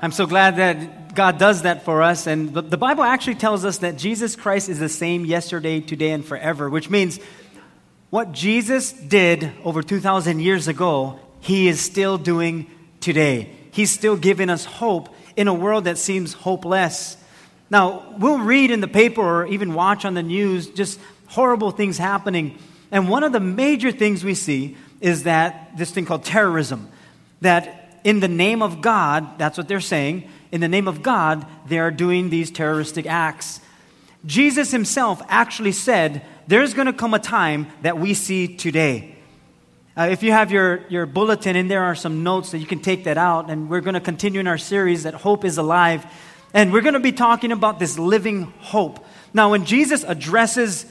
I'm so glad that God does that for us. And the, Bible actually tells us that Jesus Christ is the same yesterday, today, and forever, which means what Jesus did over 2,000 years ago, he is still doing today. He's still giving us hope in a world that seems hopeless. Now, we'll read in the paper or even watch on the news just horrible things happening. And one of the major things we see is that this thing called terrorism. That in the name of God, that's what they're saying, in the name of God, they are doing these terroristic acts. Jesus himself actually said, There's going to come a time that we see today. Uh, if you have your, your bulletin, and there are some notes that you can take that out, and we're going to continue in our series that Hope is Alive. And we're going to be talking about this living hope. Now, when Jesus addresses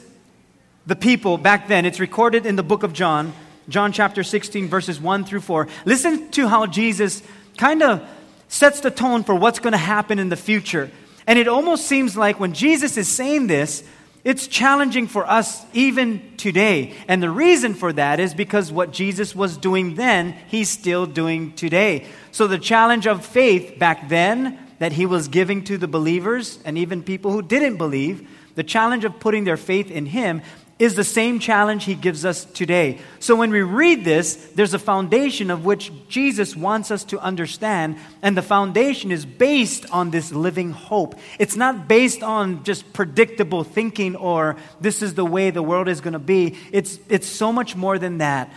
the people back then, it's recorded in the book of John, John chapter 16, verses 1 through 4. Listen to how Jesus kind of sets the tone for what's going to happen in the future. And it almost seems like when Jesus is saying this, it's challenging for us even today. And the reason for that is because what Jesus was doing then, he's still doing today. So the challenge of faith back then that he was giving to the believers and even people who didn't believe, the challenge of putting their faith in him is the same challenge he gives us today. So when we read this, there's a foundation of which Jesus wants us to understand, and the foundation is based on this living hope. It's not based on just predictable thinking or this is the way the world is going to be. It's, it's so much more than that.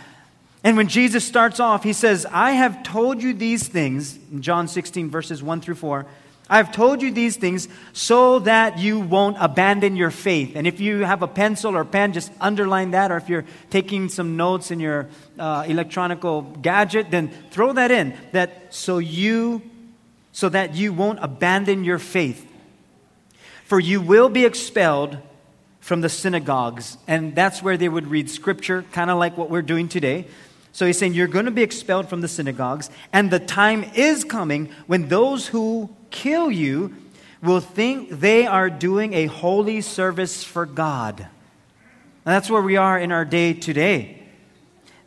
And when Jesus starts off, he says, I have told you these things, in John 16, verses 1 through 4. I've told you these things so that you won't abandon your faith. And if you have a pencil or pen, just underline that. Or if you're taking some notes in your uh, gadget, then throw that in. That so you, so that you won't abandon your faith. For you will be expelled from the synagogues. And that's where they would read scripture, kind of like what we're doing today. So he's saying, You're going to be expelled from the synagogues, and the time is coming when those who kill you will think they are doing a holy service for God. And that's where we are in our day today.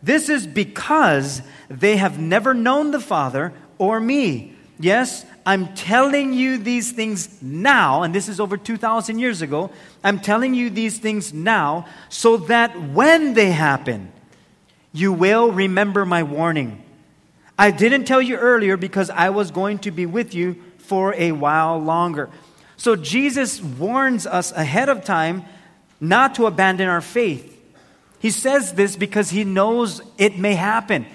This is because they have never known the Father or me. Yes, I'm telling you these things now, and this is over 2,000 years ago. I'm telling you these things now so that when they happen, you will remember my warning. I didn't tell you earlier because I was going to be with you for a while longer. So Jesus warns us ahead of time not to abandon our faith. He says this because he knows it may happen.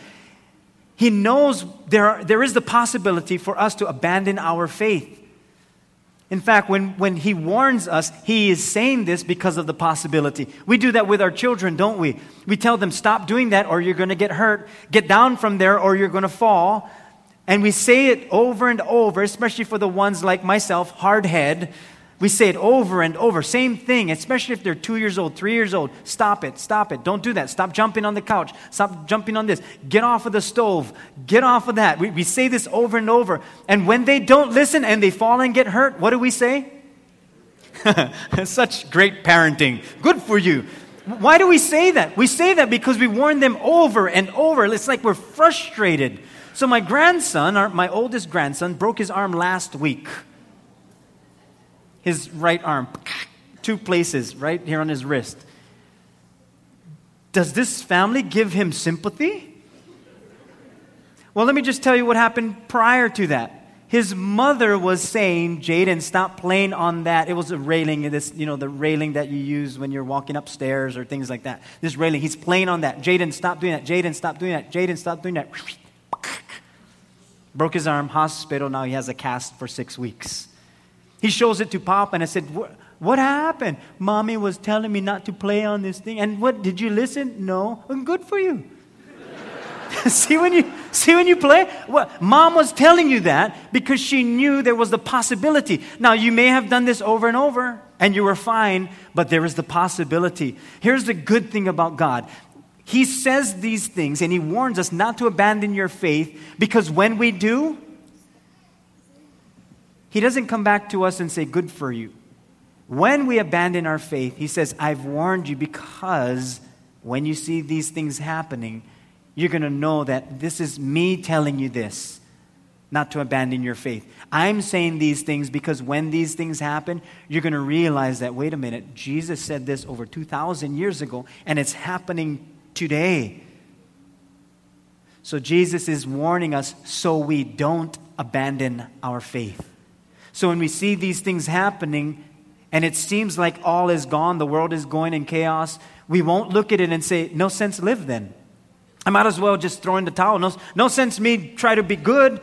He knows there, are, there is the possibility for us to abandon our faith. In fact, when, when he warns us, he is saying this because of the possibility. We do that with our children, don't we? We tell them, stop doing that or you're going to get hurt. Get down from there or you're going to fall. And we say it over and over, especially for the ones like myself, hard head. We say it over and over. Same thing, especially if they're two years old, three years old. Stop it, stop it. Don't do that. Stop jumping on the couch. Stop jumping on this. Get off of the stove. Get off of that. We, we say this over and over. And when they don't listen and they fall and get hurt, what do we say? Such great parenting. Good for you. Why do we say that? We say that because we warn them over and over. It's like we're frustrated. So, my grandson, my oldest grandson, broke his arm last week his right arm, two places right here on his wrist. Does this family give him sympathy? Well, let me just tell you what happened prior to that. His mother was saying, Jaden, stop playing on that. It was a railing, this, you know, the railing that you use when you're walking upstairs or things like that. This railing, he's playing on that. Jaden, stop doing that. Jaden, stop doing that. Jaden, stop doing that. Broke his arm, hospital. Now he has a cast for six weeks. He shows it to Pop, and I said, What happened? Mommy was telling me not to play on this thing. And what, did you listen? No. Good for you. see when you see when you play well, mom was telling you that because she knew there was the possibility now you may have done this over and over and you were fine but there is the possibility here's the good thing about god he says these things and he warns us not to abandon your faith because when we do he doesn't come back to us and say, Good for you. When we abandon our faith, He says, I've warned you because when you see these things happening, you're going to know that this is me telling you this. not to abandon your faith. I'm saying these things because when these things happen, you're going to realize that, wait a minute, Jesus said this over 2,000 years ago, and it's happening today. So Jesus is warning us so we don't abandon our faith. So when we see these things happening, and it seems like all is gone, the world is going in chaos, we won't look at it and say, no sense live then. I might as well just throw in the towel. No, no sense me try to be good.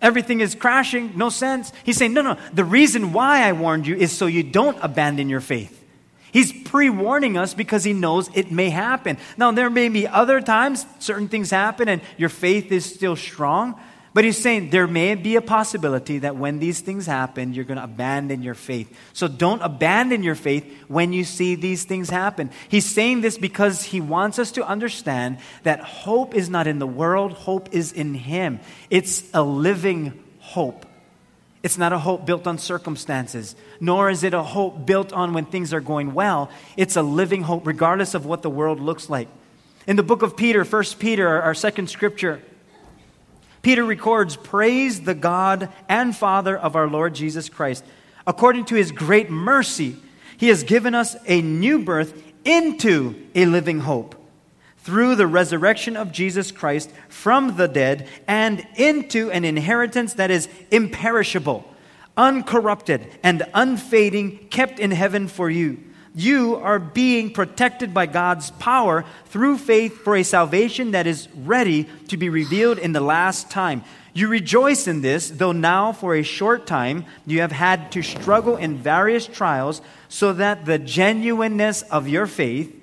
Everything is crashing. No sense. He's saying, no, no. The reason why I warned you is so you don't abandon your faith. He's pre warning us because he knows it may happen. Now, there may be other times certain things happen and your faith is still strong. But he's saying there may be a possibility that when these things happen, you're going to abandon your faith. So don't abandon your faith when you see these things happen. He's saying this because he wants us to understand that hope is not in the world, hope is in him. It's a living hope. It's not a hope built on circumstances, nor is it a hope built on when things are going well. It's a living hope, regardless of what the world looks like. In the book of Peter, 1 Peter, our second scripture, Peter records, Praise the God and Father of our Lord Jesus Christ. According to his great mercy, he has given us a new birth into a living hope through the resurrection of Jesus Christ from the dead and into an inheritance that is imperishable, uncorrupted, and unfading, kept in heaven for you you are being protected by God's power through faith for a salvation that is ready to be revealed in the last time. You rejoice in this, though now for a short time you have had to struggle in various trials, so that the genuineness of your faith,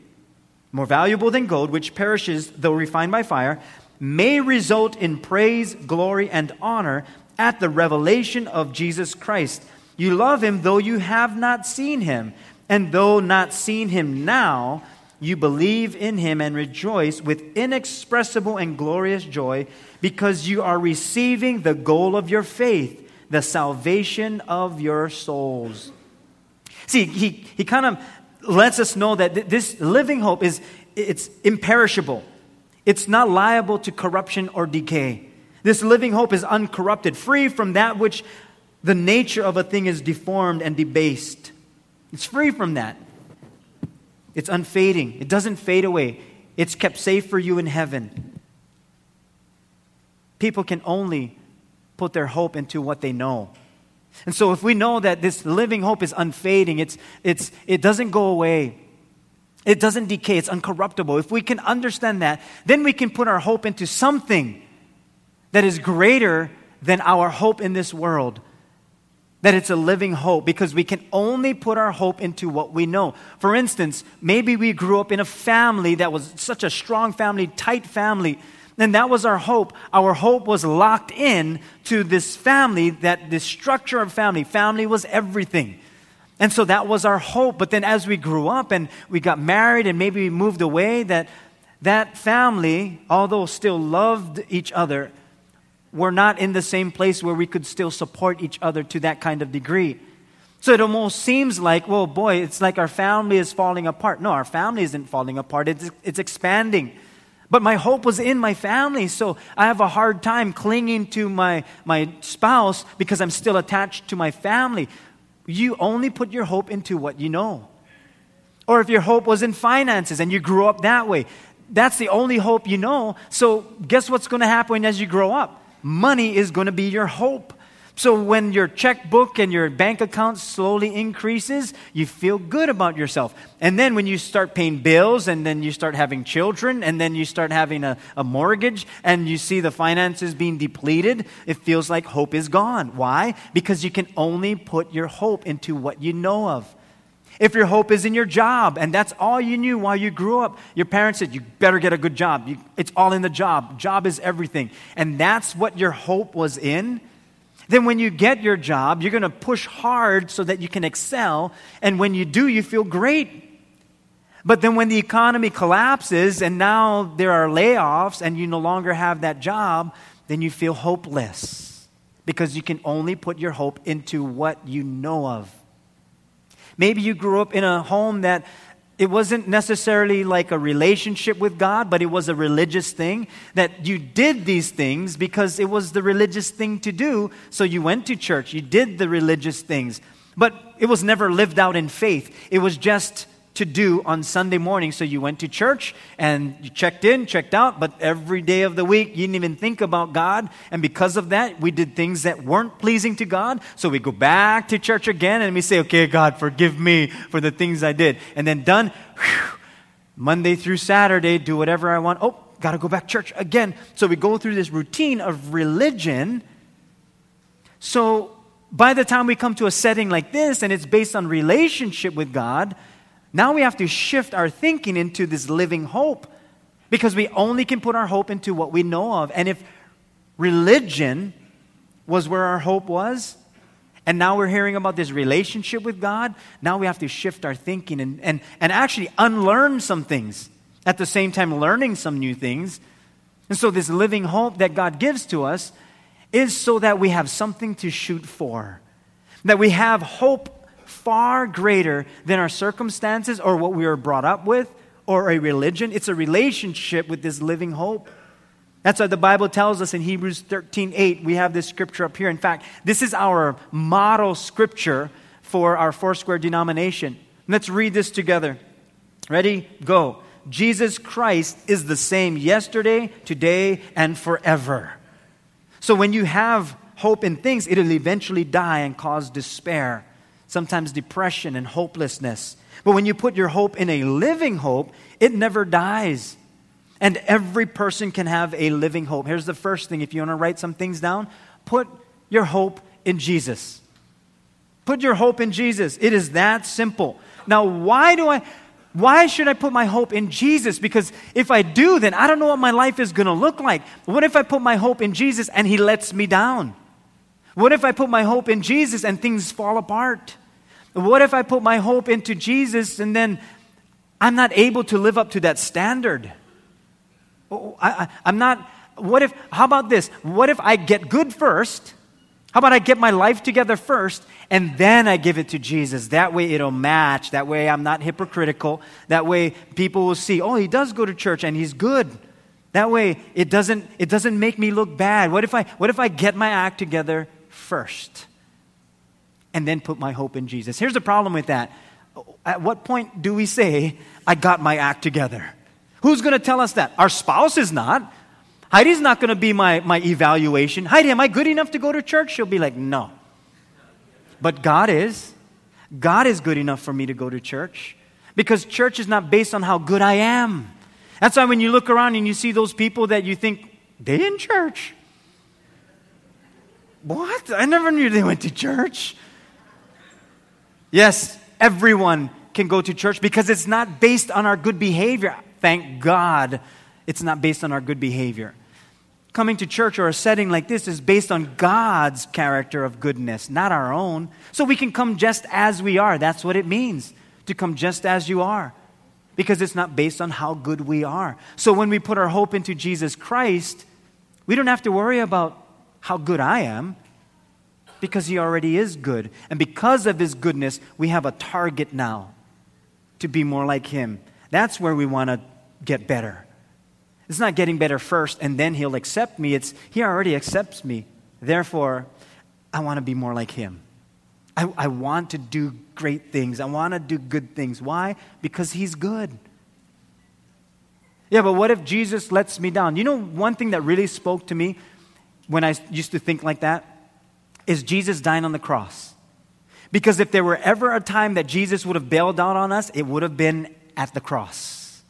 more valuable than gold, which perishes though refined by fire, may result in praise, glory, and honor at the revelation of Jesus Christ. You love him though you have not seen him. And though not seeing him now, you believe in him and rejoice with inexpressible and glorious joy because you are receiving the goal of your faith, the salvation of your souls. See, he, he kind of lets us know that this living hope is it's imperishable. It's not liable to corruption or decay. This living hope is uncorrupted, free from that which the nature of a thing is deformed and debased. It's free from that. It's unfading, it doesn't fade away. It's kept safe for you in heaven. People can only put their hope into what they know. And so, if we know that this living hope is unfading, it's, it's, it doesn't go away, it doesn't decay, it's uncorruptible. If we can understand that, then we can put our hope into something that is greater than our hope in this world that it's a living hope because we can only put our hope into what we know. For instance, maybe we grew up in a family that was such a strong family, tight family, and that was our hope. Our hope was locked in to this family, that this structure of family. Family was everything. And so that was our hope. But then as we grew up and we got married and maybe we moved away, that that family, although still loved each other, we're not in the same place where we could still support each other to that kind of degree. So it almost seems like, well, boy, it's like our family is falling apart. No, our family isn't falling apart, it's, it's expanding. But my hope was in my family, so I have a hard time clinging to my, my spouse because I'm still attached to my family. You only put your hope into what you know. Or if your hope was in finances and you grew up that way, that's the only hope you know. So guess what's going to happen as you grow up? money is going to be your hope. So when your checkbook and your bank account slowly increases, you feel good about yourself. And then when you start paying bills and then you start having children and then you start having a, a mortgage and you see the finances being depleted, it feels like hope is gone. Why? Because you can only put your hope into what you know of. If your hope is in your job and that's all you knew while you grew up, your parents said, You better get a good job. You, it's all in the job. Job is everything. And that's what your hope was in. Then, when you get your job, you're going to push hard so that you can excel. And when you do, you feel great. But then, when the economy collapses and now there are layoffs and you no longer have that job, then you feel hopeless because you can only put your hope into what you know of. Maybe you grew up in a home that It wasn't necessarily like a relationship with God, but it was a religious thing that you did these things because it was the religious thing to do. So you went to church, you did the religious things. But it was never lived out in faith. It was just to do on Sunday morning. So you went to church and you checked in, checked out, but every day of the week you didn't even think about God. And because of that, we did things that weren't pleasing to God. So we go back to church again and we say, okay, God, forgive me for the things I did. And then done, whew, Monday through Saturday, do whatever I want. Oh, got to go back church again. So we go through this routine of religion. So by the time we come to a setting like this and it's based on relationship with God, now we have to shift our thinking into this living hope because we only can put our hope into what we know of. And if religion was where our hope was, and now we're hearing about this relationship with God, now we have to shift our thinking and, and, and actually unlearn some things at the same time learning some new things. And so, this living hope that God gives to us is so that we have something to shoot for, that we have hope far greater than our circumstances or what we were brought up with or a religion. It's a relationship with this living hope. That's why the Bible tells us in Hebrews 13 8, we have this scripture up here. In fact, this is our model scripture for our Foursquare denomination. Let's read this together. Ready? Go. Jesus Christ is the same yesterday, today, and forever. So when you have hope in things, it'll eventually die and cause despair sometimes depression and hopelessness. But when you put your hope in a living hope, it never dies. And every person can have a living hope. Here's the first thing if you want to write some things down, put your hope in Jesus. Put your hope in Jesus. It is that simple. Now, why do I why should I put my hope in Jesus? Because if I do, then I don't know what my life is going to look like. What if I put my hope in Jesus and he lets me down? What if I put my hope in Jesus and things fall apart? What if I put my hope into Jesus and then I'm not able to live up to that standard? Oh, oh I, am not, what if, how about this? What if I get good first? How about I get my life together first and then I give it to Jesus? That way it'll match. That way I'm not hypocritical. That way people will see, oh, he does go to church and he's good. That way it doesn't, it doesn't make me look bad. What if I, what if I get my act together first and then put my hope in Jesus. Here's the problem with that. At what point do we say, I got my act together? Who's going to tell us that? Our spouse is not. Heidi's not going to be my, my evaluation. Heidi, am I good enough to go to church? She'll be like, no. But God is. God is good enough for me to go to church because church is not based on how good I am. That's why when you look around and you see those people that you think, they in church. What? I never knew they went to church. Yes, everyone can go to church because it's not based on our good behavior. Thank God it's not based on our good behavior. Coming to church or a setting like this is based on God's character of goodness, not our own. So we can come just as we are. That's what it means to come just as you are because it's not based on how good we are. So when we put our hope into Jesus Christ, we don't have to worry about how good I am because He already is good. And because of His goodness, we have a target now to be more like Him. That's where we want to get better. It's not getting better first and then He'll accept me. It's He already accepts me. Therefore, I want to be more like Him. I, I want to do great things. I want to do good things. Why? Because He's good. Yeah, but what if Jesus lets me down? You know, one thing that really spoke to me when I used to think like that is Jesus dying on the cross. Because if there were ever a time that Jesus would have bailed out on us, it would have been at the cross.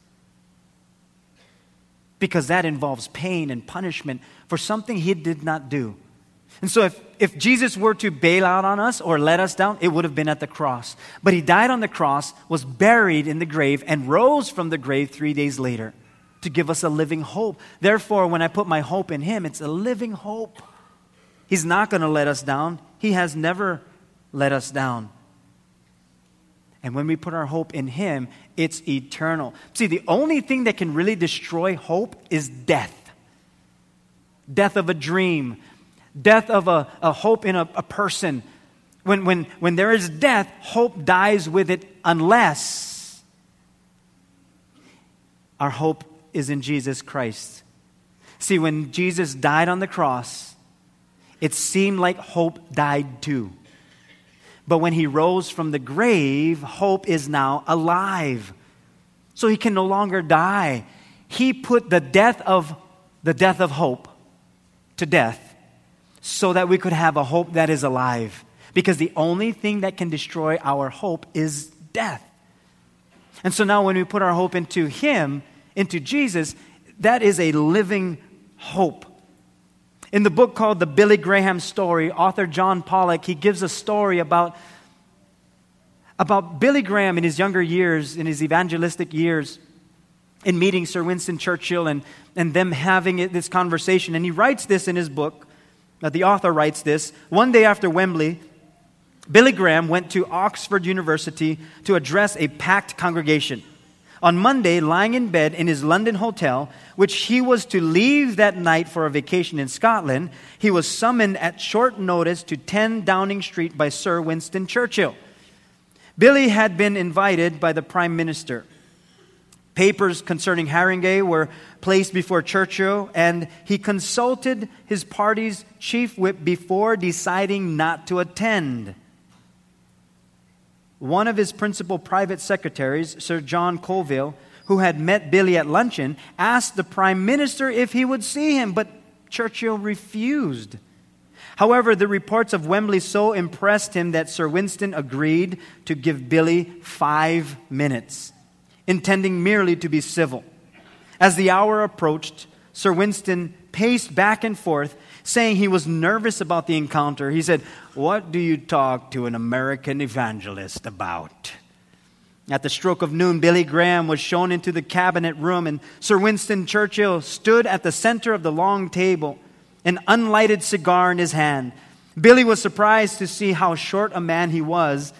Because that involves pain and punishment for something he did not do. And so, if, if Jesus were to bail out on us or let us down, it would have been at the cross. But he died on the cross, was buried in the grave, and rose from the grave three days later to give us a living hope. Therefore, when I put my hope in Him, it's a living hope. He's not going to let us down. He has never let us down. And when we put our hope in Him, it's eternal. See, the only thing that can really destroy hope is death death of a dream, death of a, a hope in a, a person. When, when, when there is death, hope dies with it unless our hope is in Jesus Christ. See, when Jesus died on the cross, it seemed like hope died too. But when he rose from the grave, hope is now alive. So he can no longer die. He put the death of the death of hope to death so that we could have a hope that is alive. Because the only thing that can destroy our hope is death. And so now when we put our hope into him, into Jesus, that is a living hope. In the book called The Billy Graham Story, author John Pollock, he gives a story about, about Billy Graham in his younger years, in his evangelistic years, in meeting Sir Winston Churchill and, and them having this conversation. And he writes this in his book. Uh, the author writes this. One day after Wembley, Billy Graham went to Oxford University to address a packed congregation. On Monday, lying in bed in his London hotel, which he was to leave that night for a vacation in Scotland, he was summoned at short notice to 10 Downing Street by Sir Winston Churchill. Billy had been invited by the Prime Minister. Papers concerning Harringay were placed before Churchill, and he consulted his party's chief whip before deciding not to attend. One of his principal private secretaries, Sir John Colville, who had met Billy at luncheon, asked the prime minister if he would see him, but Churchill refused. However, the reports of Wembley so impressed him that Sir Winston agreed to give Billy five minutes, intending merely to be civil. As the hour approached, Sir Winston paced back and forth, saying he was nervous about the encounter. He said, What do you talk to an American evangelist about? At the stroke of noon, Billy Graham was shown into the cabinet room, and Sir Winston Churchill stood at the center of the long table, an unlighted cigar in his hand. Billy was surprised to see how short a man he was.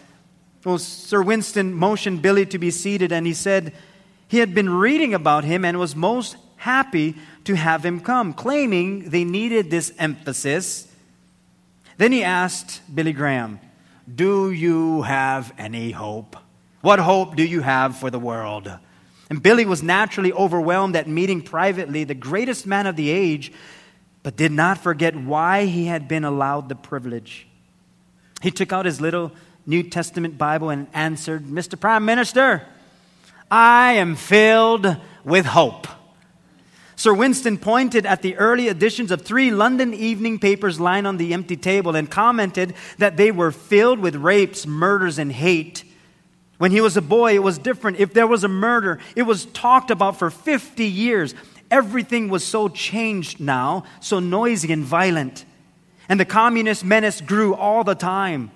Well, Sir Winston motioned Billy to be seated, and he said he had been reading about him and was most happy to have him come, claiming they needed this emphasis. Then he asked Billy Graham, Do you have any hope? What hope do you have for the world? And Billy was naturally overwhelmed at meeting privately the greatest man of the age, but did not forget why he had been allowed the privilege. He took out his little New Testament Bible and answered, Mr. Prime Minister, I am filled with hope. Sir Winston pointed at the early editions of three London evening papers lying on the empty table and commented that they were filled with rapes, murders, and hate. When he was a boy, it was different. If there was a murder, it was talked about for 50 years. Everything was so changed now, so noisy and violent. And the communist menace grew all the time.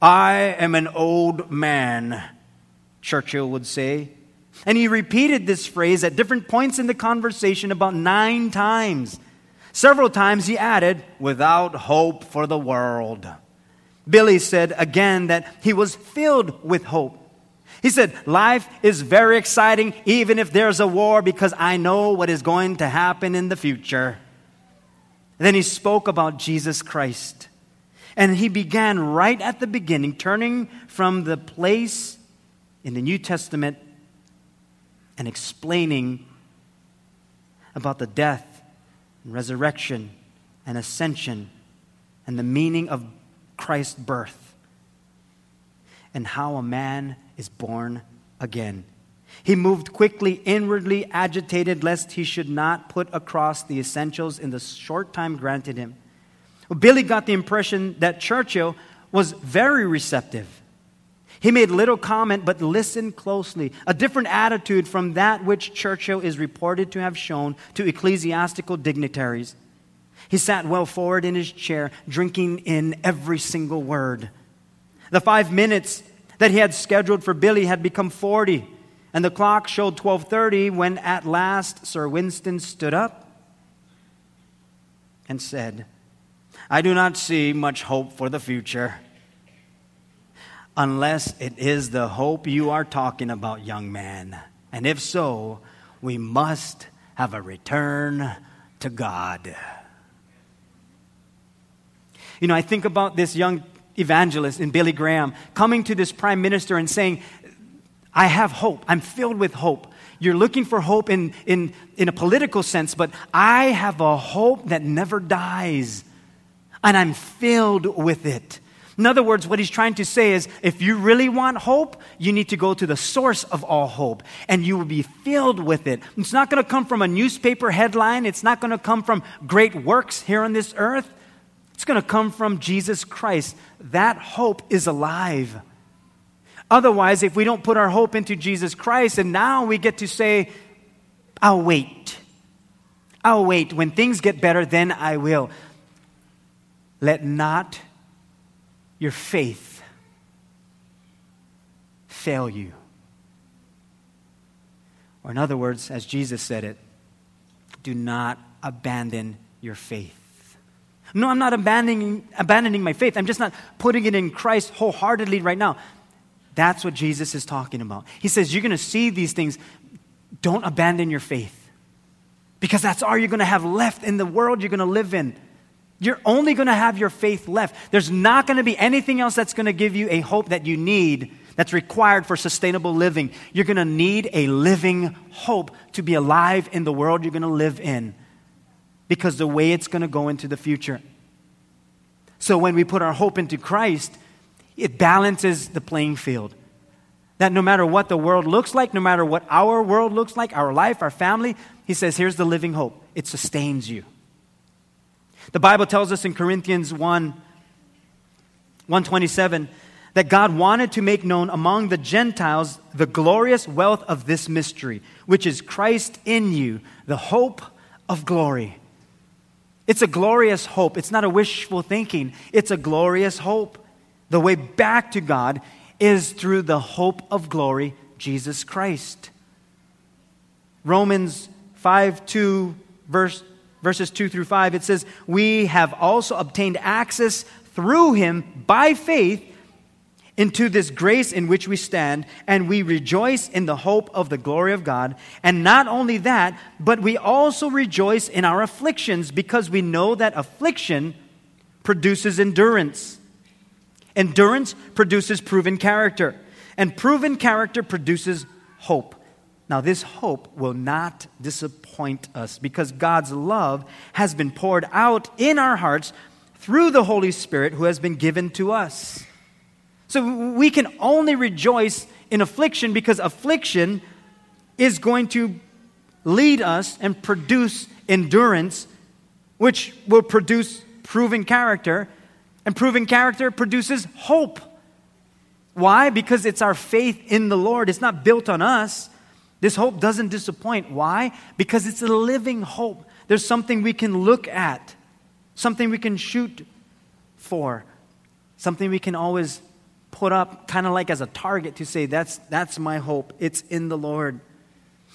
I am an old man, Churchill would say. And he repeated this phrase at different points in the conversation about nine times. Several times he added, without hope for the world. Billy said again that he was filled with hope. He said, Life is very exciting, even if there's a war, because I know what is going to happen in the future. Then he spoke about Jesus Christ. And he began right at the beginning, turning from the place in the New Testament and explaining about the death and resurrection and ascension and the meaning of Christ's birth and how a man is born again. He moved quickly, inwardly agitated, lest he should not put across the essentials in the short time granted him. Billy got the impression that Churchill was very receptive. He made little comment, but listened closely. A different attitude from that which Churchill is reported to have shown to ecclesiastical dignitaries. He sat well forward in his chair, drinking in every single word. The five minutes that he had scheduled for Billy had become 40, and the clock showed 12:30 when at last Sir Winston stood up and said, "I do not see much hope for the future." Unless it is the hope you are talking about, young man. And if so, we must have a return to God. You know, I think about this young evangelist in Billy Graham coming to this prime minister and saying, I have hope. I'm filled with hope. You're looking for hope in, in, in a political sense, but I have a hope that never dies, and I'm filled with it. In other words, what he's trying to say is if you really want hope, you need to go to the source of all hope, and you will be filled with it. It's not going to come from a newspaper headline, it's not going to come from great works here on this earth. It's going to come from Jesus Christ. That hope is alive. Otherwise, if we don't put our hope into Jesus Christ, and now we get to say, I'll wait. I'll wait. When things get better, then I will. Let not your faith fail you. Or, in other words, as Jesus said it, do not abandon your faith. No, I'm not abandoning, abandoning my faith. I'm just not putting it in Christ wholeheartedly right now. That's what Jesus is talking about. He says, You're going to see these things. Don't abandon your faith. Because that's all you're going to have left in the world you're going to live in. You're only going to have your faith left. There's not going to be anything else that's going to give you a hope that you need that's required for sustainable living. You're going to need a living hope to be alive in the world you're going to live in because the way it's going to go into the future. So when we put our hope into Christ, it balances the playing field. That no matter what the world looks like, no matter what our world looks like, our life, our family, he says, here's the living hope. It sustains you. The Bible tells us in Corinthians 1 127 that God wanted to make known among the Gentiles the glorious wealth of this mystery, which is Christ in you, the hope of glory. It's a glorious hope. It's not a wishful thinking, it's a glorious hope. The way back to God is through the hope of glory, Jesus Christ. Romans 5 2, verse verses 2 through 5, it says, We have also obtained access through him by faith into this grace in which we stand, and we rejoice in the hope of the glory of God. And not only that, but we also rejoice in our afflictions because we know that affliction produces endurance. Endurance produces proven character, and proven character produces hope. Now, this hope will not disappoint us because God's love has been poured out in our hearts through the Holy Spirit who has been given to us. So we can only rejoice in affliction because affliction is going to lead us and produce endurance, which will produce proven character, and proven character produces hope. Why? Because it's our faith in the Lord. It's not built on us. This hope doesn't disappoint. Why? Because it's a living hope. There's something we can look at, something we can shoot for, something we can always put up kind of like as a target to say, that's, that's my hope. It's in the Lord.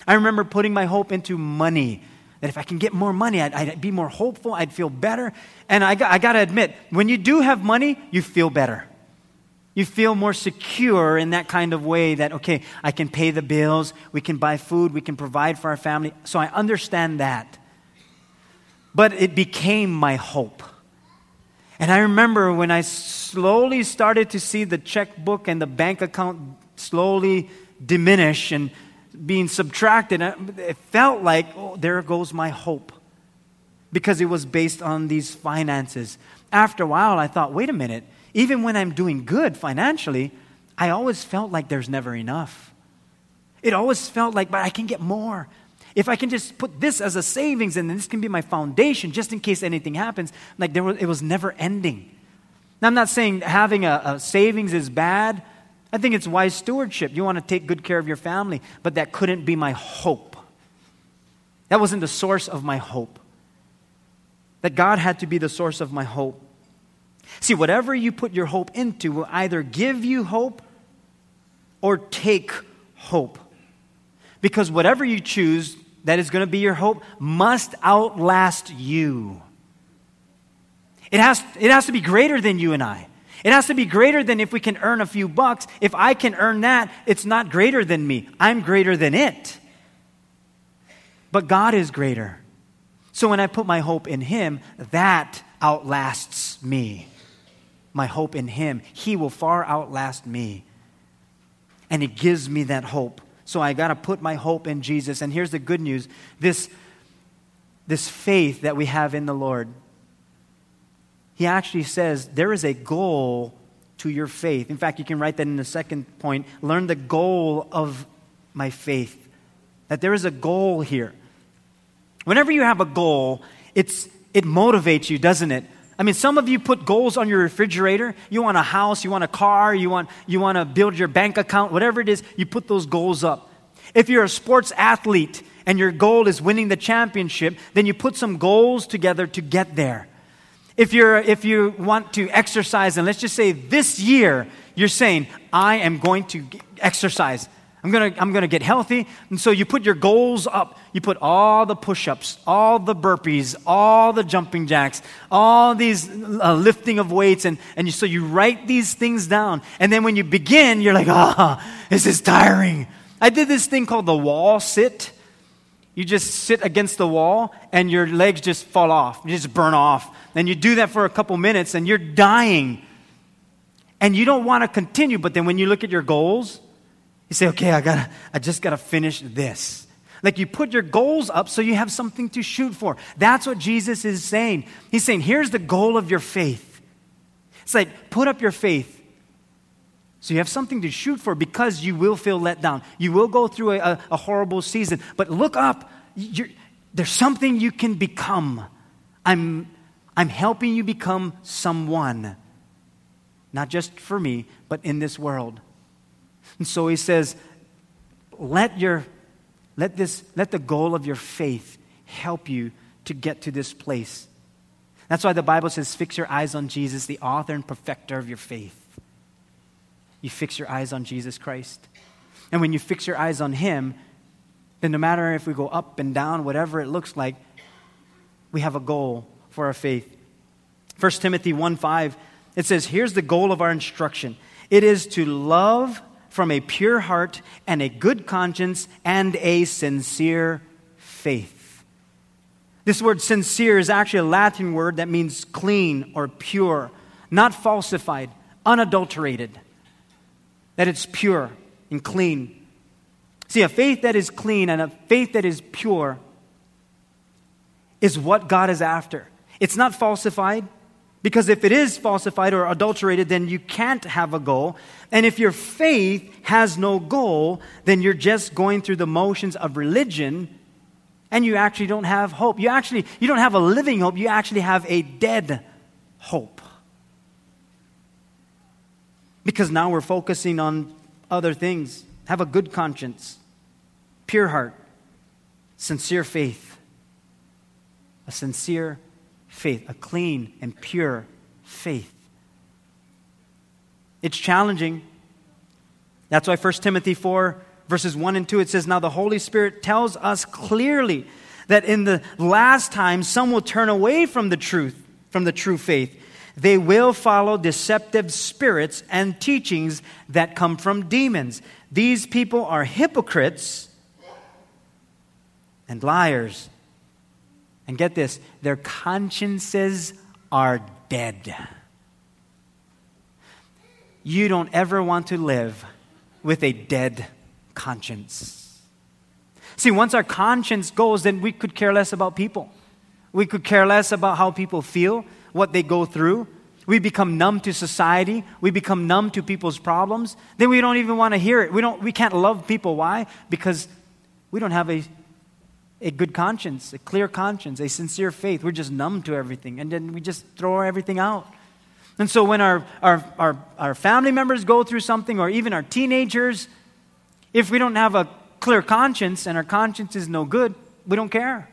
I remember putting my hope into money. That if I can get more money, I'd, I'd be more hopeful, I'd feel better. And I I got to admit, when you do have money, you feel better. You feel more secure in that kind of way that, okay, I can pay the bills, we can buy food, we can provide for our family. So I understand that. But it became my hope. And I remember when I slowly started to see the checkbook and the bank account slowly diminish and being subtracted, it felt like, oh, there goes my hope. Because it was based on these finances. After a while, I thought, wait a minute even when I'm doing good financially, I always felt like there's never enough. It always felt like, but I can get more. If I can just put this as a savings and then this can be my foundation just in case anything happens, like there was, it was never ending. Now, I'm not saying having a, a savings is bad. I think it's wise stewardship. You want to take good care of your family, but that couldn't be my hope. That wasn't the source of my hope. That God had to be the source of my hope. See, whatever you put your hope into will either give you hope or take hope. Because whatever you choose that is going to be your hope must outlast you. It has, it has to be greater than you and I. It has to be greater than if we can earn a few bucks. If I can earn that, it's not greater than me. I'm greater than it. But God is greater. So when I put my hope in Him, that outlasts me my hope in Him. He will far outlast me. And He gives me that hope. So I got to put my hope in Jesus. And here's the good news this, this faith that we have in the Lord, he actually says there is a goal to your faith. In fact, you can write that in the second point learn the goal of my faith. That there is a goal here. Whenever you have a goal, it's, it motivates you, doesn't it? I mean, some of you put goals on your refrigerator. You want a house, you want a car, you want, you want to build your bank account, whatever it is, you put those goals up. If you're a sports athlete and your goal is winning the championship, then you put some goals together to get there. If, you're, if you want to exercise, and let's just say this year, you're saying, I am going to exercise. I'm going to I'm going to get healthy. And so you put your goals up. You put all the push ups, all the burpees, all the jumping jacks, all these uh, lifting of weights. And, and you, so you write these things down. And then when you begin, you're like, ah, oh, this is tiring. I did this thing called the wall sit. You just sit against the wall and your legs just fall off, you just burn off. And you do that for a couple minutes and you're dying. And you don't want to continue, but then when you look at your goals, you say, okay, I, gotta, I just got to finish this. Like you put your goals up so you have something to shoot for. That's what Jesus is saying. He's saying, here's the goal of your faith. It's like, put up your faith so you have something to shoot for because you will feel let down. You will go through a, a, a horrible season. But look up. You're, there's something you can become. I'm, I'm helping you become someone. Not just for me, but in this world. And so he says, let your let this let the goal of your faith help you to get to this place. That's why the Bible says, fix your eyes on Jesus, the author and perfecter of your faith you fix your eyes on Jesus Christ. And when you fix your eyes on Him, then no matter if we go up and down, whatever it looks like, we have a goal for our faith. 1 Timothy 1 5, it says, Here's the goal of our instruction it is to love from a pure heart and a good conscience and a sincere faith. This word sincere is actually a Latin word that means clean or pure, not falsified, unadulterated that it's pure and clean. See, a faith that is clean and a faith that is pure is what God is after. It's not falsified, because if it is falsified or adulterated, then you can't have a goal. And if your faith has no goal, then you're just going through the motions of religion and you actually don't have hope. You actually you don't have a living hope, you actually have a dead hope. Because now we're focusing on other things. Have a good conscience, pure heart, sincere faith. A sincere faith, a clean and pure faith. It's challenging. That's why 1 Timothy 4, verses 1 and 2, it says, Now the Holy Spirit tells us clearly that in the last time some will turn away from the truth, from the true faith they will follow deceptive spirits and teachings that come from demons. These people are hypocrites and liars. And get this, their consciences are dead. You don't ever want to live with a dead conscience. See, once our conscience goes, then we could care less about people. We could care less about how people feel what they go through. We become numb to society. We become numb to people's problems. Then we don't even want to hear it. We, don't, we can't love people. Why? Because we don't have a, a good conscience, a clear conscience, a sincere faith. We're just numb to everything. And then we just throw everything out. And so when our, our, our, our family members go through something, or even our teenagers, if we don't have a clear conscience and our conscience is no good, we don't care.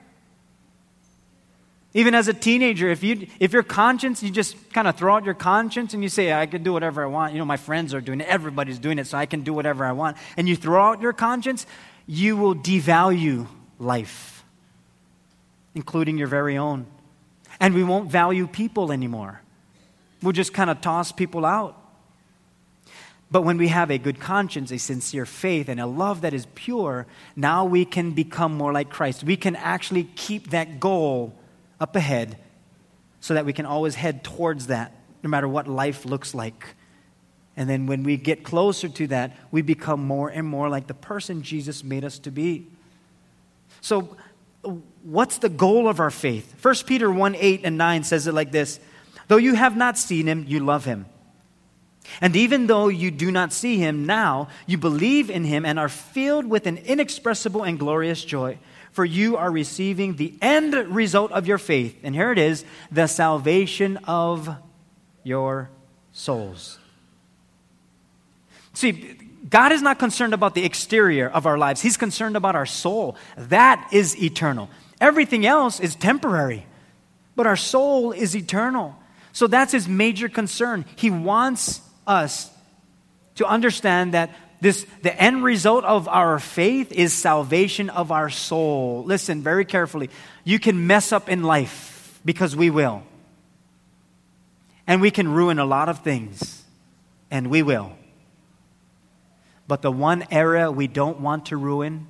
Even as a teenager, if, you, if your conscience, you just kind of throw out your conscience and you say, I can do whatever I want. You know, my friends are doing it, everybody's doing it, so I can do whatever I want. And you throw out your conscience, you will devalue life, including your very own. And we won't value people anymore. We'll just kind of toss people out. But when we have a good conscience, a sincere faith, and a love that is pure, now we can become more like Christ. We can actually keep that goal up ahead so that we can always head towards that no matter what life looks like. And then when we get closer to that, we become more and more like the person Jesus made us to be. So, what's the goal of our faith? 1 Peter 1 8 and 9 says it like this Though you have not seen him, you love him. And even though you do not see him now, you believe in him and are filled with an inexpressible and glorious joy. For you are receiving the end result of your faith. And here it is the salvation of your souls. See, God is not concerned about the exterior of our lives, He's concerned about our soul. That is eternal. Everything else is temporary, but our soul is eternal. So that's His major concern. He wants us to understand that this the end result of our faith is salvation of our soul listen very carefully you can mess up in life because we will and we can ruin a lot of things and we will but the one area we don't want to ruin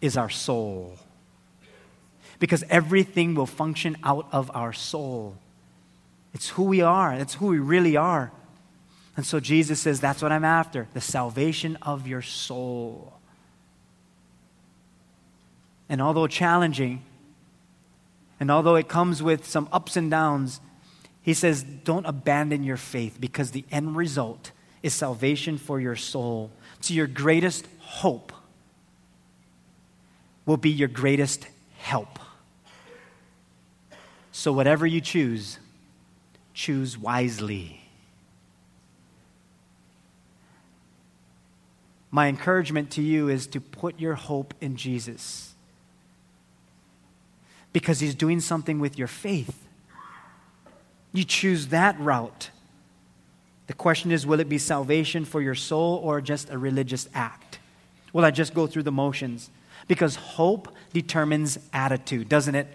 is our soul. Because everything will function out of our soul. It's who we are, it's who we really are. And so Jesus says, That's what I'm after the salvation of your soul. And although challenging, and although it comes with some ups and downs, he says, Don't abandon your faith because the end result is salvation for your soul. So, your greatest hope will be your greatest help. So, whatever you choose, choose wisely. My encouragement to you is to put your hope in Jesus because he's doing something with your faith. You choose that route. The question is will it be salvation for your soul or just a religious act? Will I just go through the motions? Because hope determines attitude, doesn't it?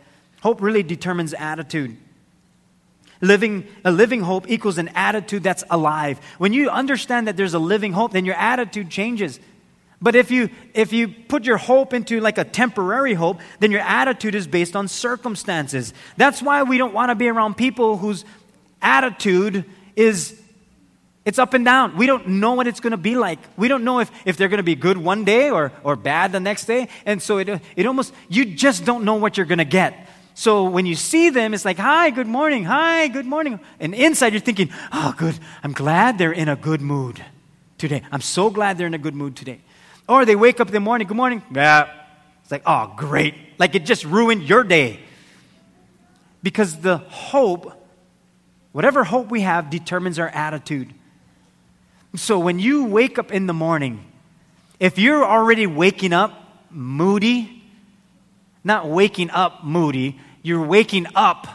Hope really determines attitude. Living, a living hope equals an attitude that's alive. When you understand that there's a living hope, then your attitude changes. But if you, if you put your hope into like a temporary hope, then your attitude is based on circumstances. That's why we don't want to be around people whose attitude is it's up and down. We don't know what it's going to be like. We don't know if, if they're going to be good one day or, or bad the next day. And so it, it almost, you just don't know what you're going to get. So when you see them, it's like, hi, good morning, hi, good morning. And inside you're thinking, oh, good, I'm glad they're in a good mood today. I'm so glad they're in a good mood today. Or they wake up in the morning, good morning, yeah. It's like, oh, great. Like it just ruined your day. Because the hope, whatever hope we have, determines our attitude. So when you wake up in the morning, if you're already waking up moody, not waking up moody, you're waking up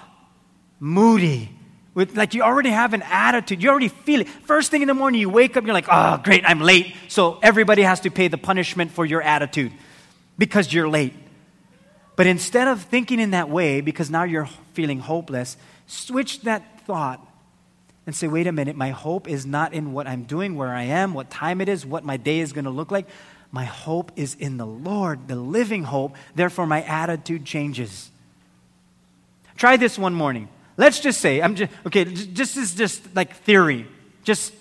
moody. With, like you already have an attitude. You already feel it. First thing in the morning, you wake up, you're like, oh, great, I'm late. So everybody has to pay the punishment for your attitude because you're late. But instead of thinking in that way, because now you're feeling hopeless, switch that thought and say, wait a minute, my hope is not in what I'm doing, where I am, what time it is, what my day is going to look like. My hope is in the Lord, the living hope. Therefore, my attitude changes. Try this one morning. Let's just say, I'm just, okay, this is just like theory, just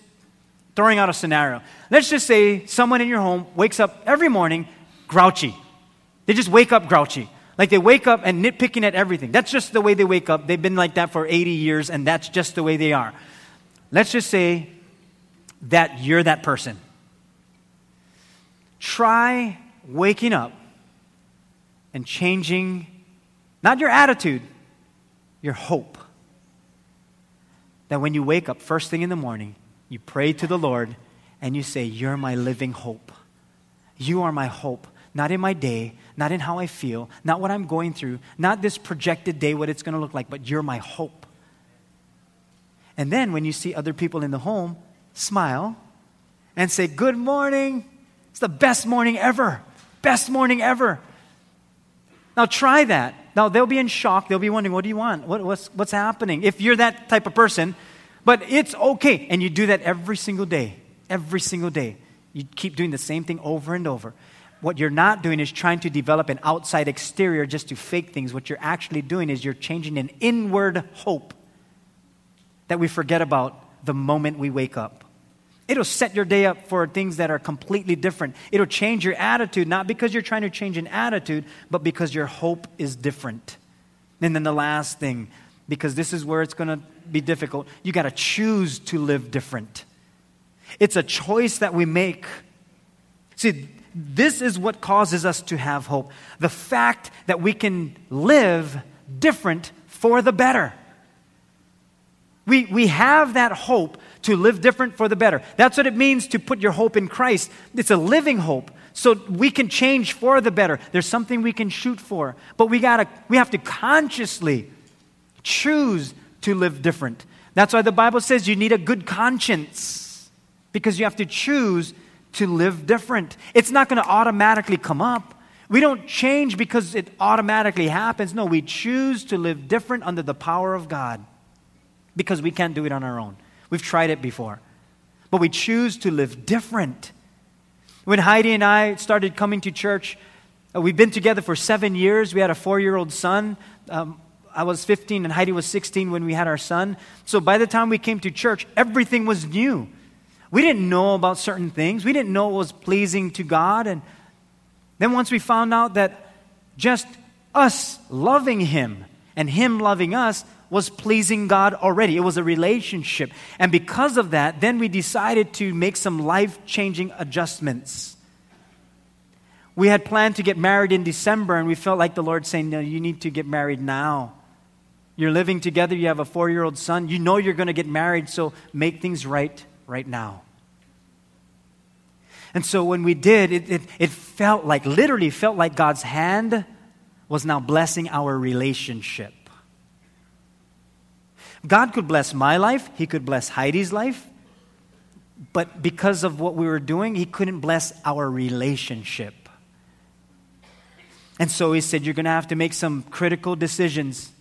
throwing out a scenario. Let's just say someone in your home wakes up every morning grouchy. They just wake up grouchy. Like they wake up and nitpicking at everything. That's just the way they wake up. They've been like that for 80 years, and that's just the way they are. Let's just say that you're that person. Try waking up and changing not your attitude, your hope. That when you wake up first thing in the morning, you pray to the Lord and you say, You're my living hope. You are my hope, not in my day, not in how I feel, not what I'm going through, not this projected day, what it's going to look like, but you're my hope. And then when you see other people in the home, smile and say, Good morning. It's the best morning ever. Best morning ever. Now try that. Now they'll be in shock. They'll be wondering, What do you want? What, what's, what's happening? If you're that type of person, but it's okay. And you do that every single day. Every single day. You keep doing the same thing over and over. What you're not doing is trying to develop an outside exterior just to fake things. What you're actually doing is you're changing an inward hope that we forget about the moment we wake up. It'll set your day up for things that are completely different. It'll change your attitude, not because you're trying to change an attitude, but because your hope is different. And then the last thing, because this is where it's going to be difficult, you got to choose to live different. It's a choice that we make. See, this is what causes us to have hope. The fact that we can live different for the better. We, we have that hope to live different for the better. That's what it means to put your hope in Christ. It's a living hope. So we can change for the better. There's something we can shoot for. But we gotta we have to consciously choose to live different. That's why the Bible says you need a good conscience. Because you have to choose to live different. It's not going to automatically come up. We don't change because it automatically happens. No, we choose to live different under the power of God because we can't do it on our own. We've tried it before. But we choose to live different. When Heidi and I started coming to church, uh, we've been together for seven years. We had a four year old son. Um, I was 15 and Heidi was 16 when we had our son. So by the time we came to church, everything was new. We didn't know about certain things. We didn't know what was pleasing to God. And then once we found out that just us loving Him and Him loving us was pleasing God already. It was a relationship. And because of that, then we decided to make some life changing adjustments. We had planned to get married in December, and we felt like the Lord saying, No, you need to get married now. You're living together, you have a four year old son, you know you're going to get married, so make things right right now. And so when we did, it, it, it felt like, literally felt like God's hand was now blessing our relationship. God could bless my life, He could bless Heidi's life, but because of what we were doing, He couldn't bless our relationship. And so He said, You're going to have to make some critical decisions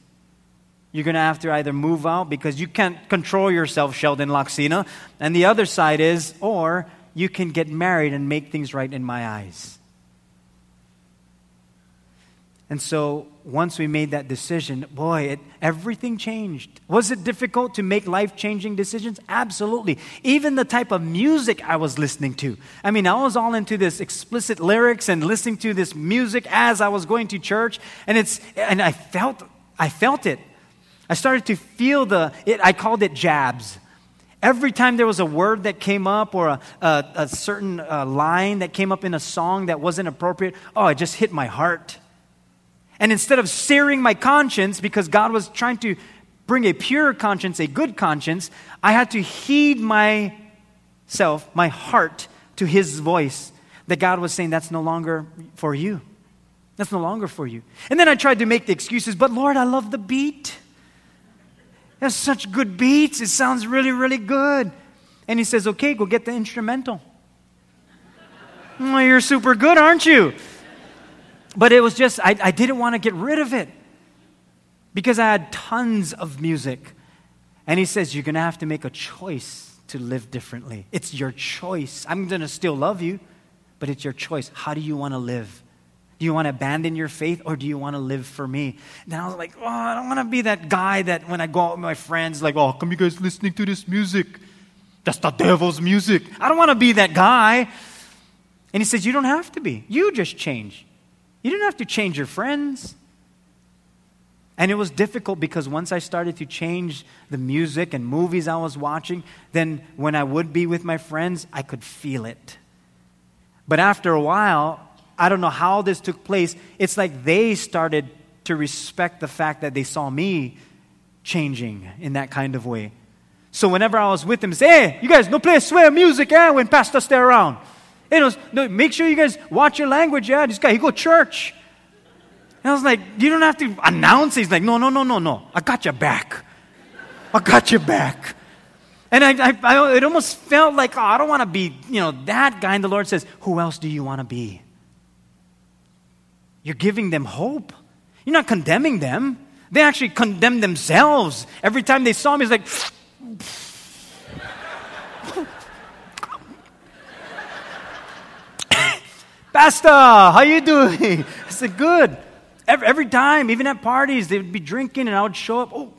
you're going to have to either move out because you can't control yourself, Sheldon Laxina. And the other side is, or you can get married and make things right in my eyes. And so once we made that decision, boy, it, everything changed. Was it difficult to make life changing decisions? Absolutely. Even the type of music I was listening to. I mean, I was all into this explicit lyrics and listening to this music as I was going to church, and it's and I felt I felt it. I started to feel the, it, I called it jabs. Every time there was a word that came up or a, a, a certain uh, line that came up in a song that wasn't appropriate, oh, it just hit my heart. And instead of searing my conscience, because God was trying to bring a pure conscience, a good conscience, I had to heed myself, my heart, to His voice. That God was saying, that's no longer for you. That's no longer for you. And then I tried to make the excuses, but Lord, I love the beat has such good beats. It sounds really, really good. And he says, Okay, go get the instrumental. well, you're super good, aren't you? But it was just, I, I didn't want to get rid of it because I had tons of music. And he says, You're going to have to make a choice to live differently. It's your choice. I'm going to still love you, but it's your choice. How do you want to live? Do you want to abandon your faith or do you want to live for me? And I was like, oh, I don't want to be that guy that when I go out with my friends, like, oh, come you guys listening to this music? That's the devil's music. I don't want to be that guy. And he says, You don't have to be. You just change. You don't have to change your friends. And it was difficult because once I started to change the music and movies I was watching, then when I would be with my friends, I could feel it. But after a while, I don't know how this took place. It's like they started to respect the fact that they saw me changing in that kind of way. So whenever I was with them, say, hey, you guys, no play swear music, yeah, when pastor stay around. Hey, no, no, make sure you guys watch your language, yeah. This guy, he go church. And I was like, you don't have to announce it. He's like, no, no, no, no, no. I got your back. I got your back. And I, I, I it almost felt like, oh, I don't want to be, you know, that guy. And the Lord says, who else do you want to be? You're giving them hope. You're not condemning them. They actually condemn themselves. Every time they saw me, it's like, Pastor, how you doing? I said, good. Every, every time, even at parties, they would be drinking and I would show up, oh,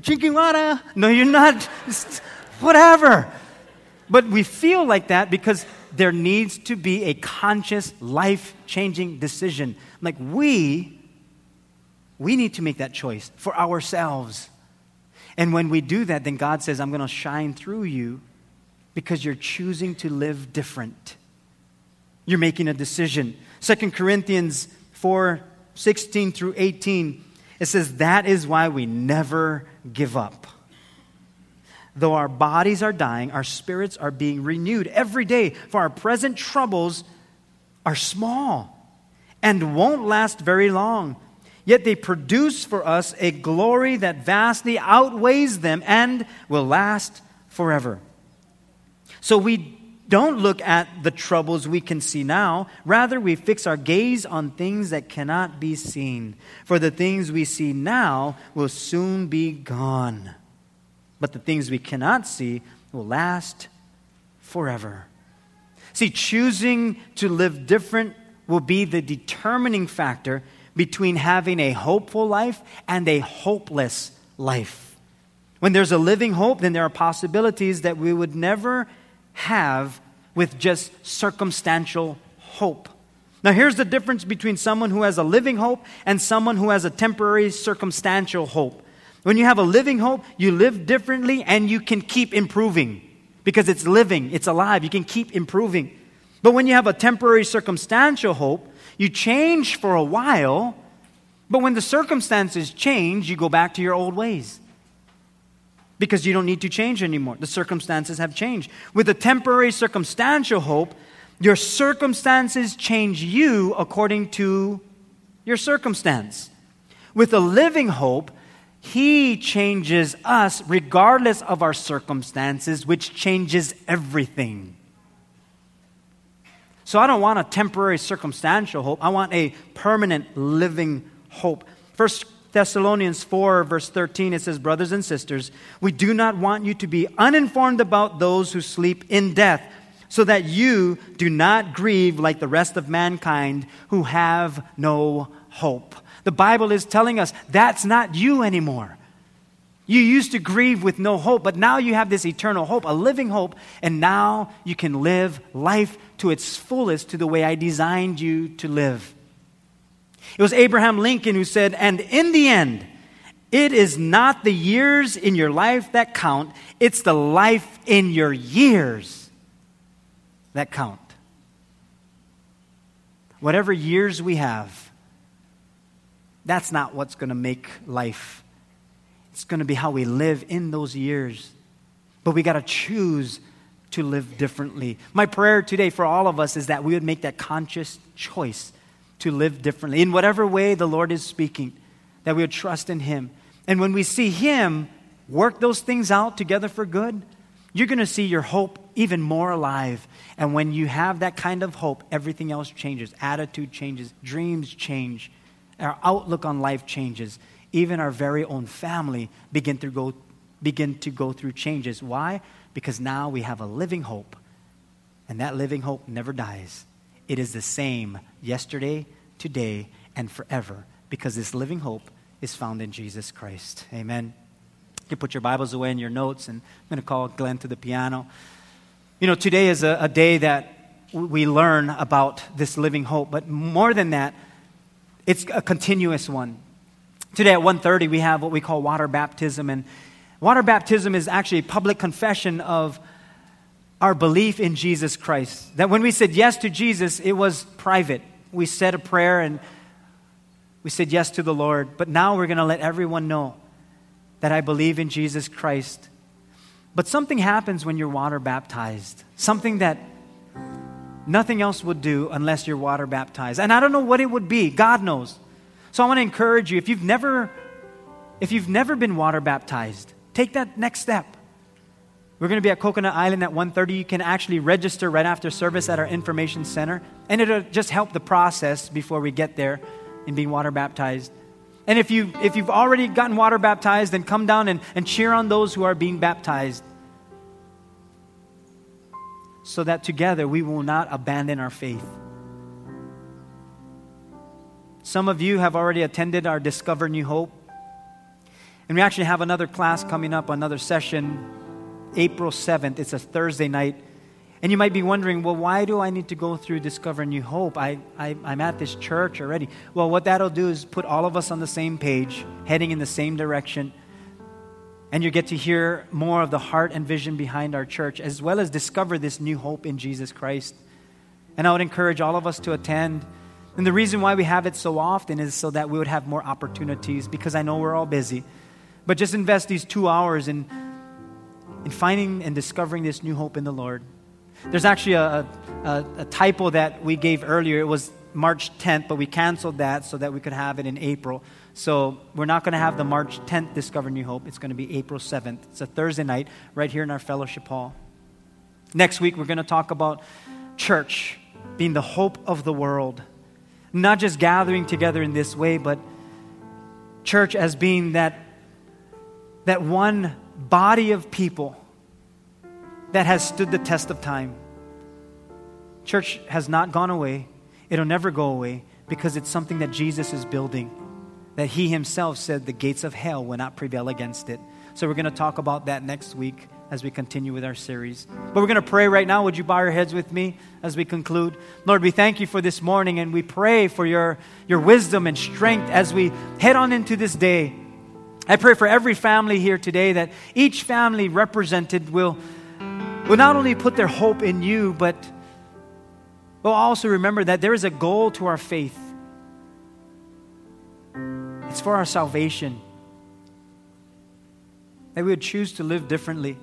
drinking water. No, you're not. Whatever. But we feel like that because there needs to be a conscious, life changing decision. Like we, we need to make that choice for ourselves. And when we do that, then God says, I'm going to shine through you because you're choosing to live different. You're making a decision. 2 Corinthians 4 16 through 18, it says, That is why we never give up. Though our bodies are dying, our spirits are being renewed every day, for our present troubles are small and won't last very long. Yet they produce for us a glory that vastly outweighs them and will last forever. So we don't look at the troubles we can see now. Rather, we fix our gaze on things that cannot be seen. For the things we see now will soon be gone but the things we cannot see will last forever. See, choosing to live different will be the determining factor between having a hopeful life and a hopeless life. When there's a living hope, then there are possibilities that we would never have with just circumstantial hope. Now, here's the difference between someone who has a living hope and someone who has a temporary circumstantial hope. When you have a living hope, you live differently and you can keep improving because it's living, it's alive. You can keep improving. But when you have a temporary circumstantial hope, you change for a while, but when the circumstances change, you go back to your old ways because you don't need to change anymore. The circumstances have changed. With a temporary circumstantial hope, your circumstances change you according to your circumstance. With a living hope, he changes us regardless of our circumstances, which changes everything. So I don't want a temporary circumstantial hope. I want a permanent living hope. First Thessalonians 4, verse 13, it says, Brothers and sisters, we do not want you to be uninformed about those who sleep in death, so that you do not grieve like the rest of mankind who have no hope. The Bible is telling us that's not you anymore. You used to grieve with no hope, but now you have this eternal hope, a living hope, and now you can live life to its fullest to the way I designed you to live. It was Abraham Lincoln who said, And in the end, it is not the years in your life that count, it's the life in your years that count. Whatever years we have, that's not what's going to make life. It's going to be how we live in those years. But we got to choose to live differently. My prayer today for all of us is that we would make that conscious choice to live differently in whatever way the Lord is speaking, that we would trust in Him. And when we see Him work those things out together for good, you're going to see your hope even more alive. And when you have that kind of hope, everything else changes. Attitude changes, dreams change our outlook on life changes. Even our very own family begin to go, begin to go through changes. Why? Because now we have a living hope, and that living hope never dies. It is the same yesterday, today, and forever, because this living hope is found in Jesus Christ. Amen. You can put your Bibles away in your notes, and I'm going to call Glenn to the piano. You know, today is a, a day that we learn about this living hope, but more than that, it's a continuous one. Today at 1:30 we have what we call water baptism and water baptism is actually a public confession of our belief in Jesus Christ. That when we said yes to Jesus, it was private. We said a prayer and we said yes to the Lord, but now we're going to let everyone know that I believe in Jesus Christ. But something happens when you're water baptized. Something that Nothing else would do unless you're water baptized. And I don't know what it would be. God knows. So I want to encourage you if you've never if you've never been water baptized, take that next step. We're going to be at Coconut Island at 1:30. You can actually register right after service at our information center, and it'll just help the process before we get there in being water baptized. And if you if you've already gotten water baptized, then come down and, and cheer on those who are being baptized so that together we will not abandon our faith. Some of you have already attended our Discover New Hope. And we actually have another class coming up, another session April 7th. It's a Thursday night. And you might be wondering, well, why do I need to go through Discover New Hope? I, I, I'm at this church already. Well, what that'll do is put all of us on the same page, heading in the same direction. And you get to hear more of the heart and vision behind our church, as well as discover this new hope in Jesus Christ. And I would encourage all of us to attend. And the reason why we have it so often is so that we would have more opportunities, because I know we're all busy. But just invest these two hours in, in finding and discovering this new hope in the Lord. There's actually a, a, a typo that we gave earlier. It was March 10th, but we canceled that so that we could have it in April. So we're not going to have the March 10th Discover New Hope. It's going to be April 7th. It's a Thursday night right here in our fellowship hall. Next week, we're going to talk about church being the hope of the world. Not just gathering together in this way, but church as being that, that one body of people that has stood the test of time. Church has not gone away, it'll never go away because it's something that Jesus is building. That he himself said the gates of hell will not prevail against it. So we're going to talk about that next week as we continue with our series. But we're going to pray right now. Would you bow your heads with me as we conclude? Lord, we thank you for this morning and we pray for your, your wisdom and strength as we head on into this day. I pray for every family here today that each family represented will will not only put their hope in you, but will also remember that there is a goal to our faith. It's for our salvation. That we would choose to live differently.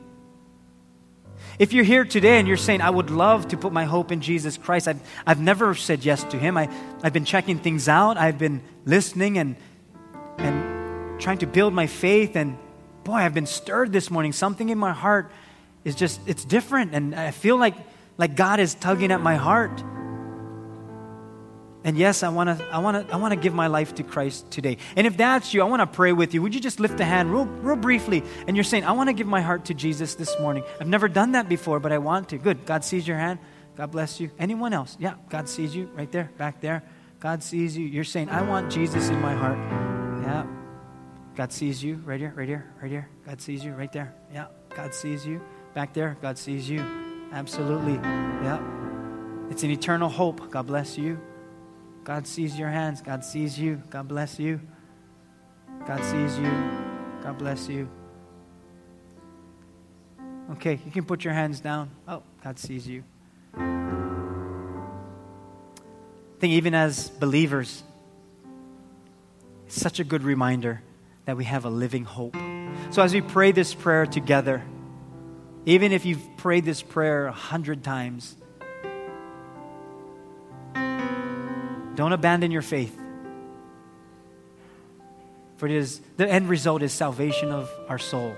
If you're here today and you're saying, I would love to put my hope in Jesus Christ, I've, I've never said yes to Him. I, I've been checking things out, I've been listening and, and trying to build my faith. And boy, I've been stirred this morning. Something in my heart is just, it's different. And I feel like, like God is tugging at my heart. And yes, I want to I want to I want to give my life to Christ today. And if that's you, I want to pray with you. Would you just lift a hand real, real briefly and you're saying, "I want to give my heart to Jesus this morning." I've never done that before, but I want to. Good. God sees your hand. God bless you. Anyone else? Yeah, God sees you right there, back there. God sees you. You're saying, "I want Jesus in my heart." Yeah. God sees you right here, right here, right here. God sees you right there. Yeah. God sees you. Back there, God sees you. Absolutely. Yeah. It's an eternal hope. God bless you. God sees your hands. God sees you. God bless you. God sees you. God bless you. Okay, you can put your hands down. Oh, God sees you. I think even as believers, it's such a good reminder that we have a living hope. So as we pray this prayer together, even if you've prayed this prayer a hundred times, don't abandon your faith. For it is the end result is salvation of our soul.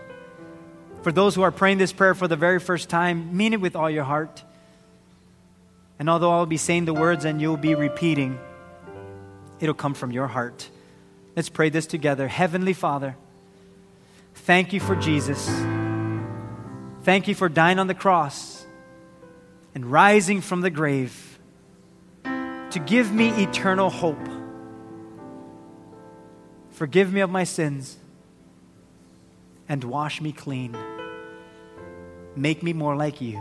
For those who are praying this prayer for the very first time, mean it with all your heart. And although I'll be saying the words and you'll be repeating, it'll come from your heart. Let's pray this together. Heavenly Father, thank you for Jesus. Thank you for dying on the cross and rising from the grave to give me eternal hope. Forgive me of my sins and wash me clean. Make me more like you.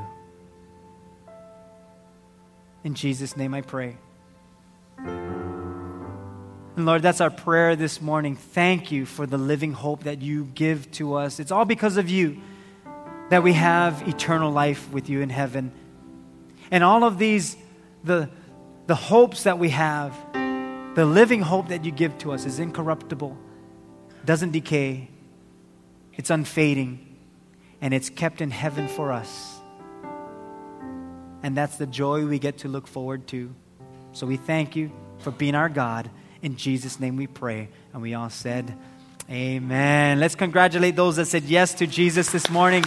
In Jesus' name I pray. And Lord, that's our prayer this morning. Thank you for the living hope that you give to us. It's all because of you that we have eternal life with you in heaven. And all of these, the, the hopes that we have, the living hope that you give to us is incorruptible, doesn't decay, it's unfading, and it's kept in heaven for us. And that's the joy we get to look forward to. So we thank you for being our God. In Jesus' name we pray. And we all said, Amen. Let's congratulate those that said yes to Jesus this morning.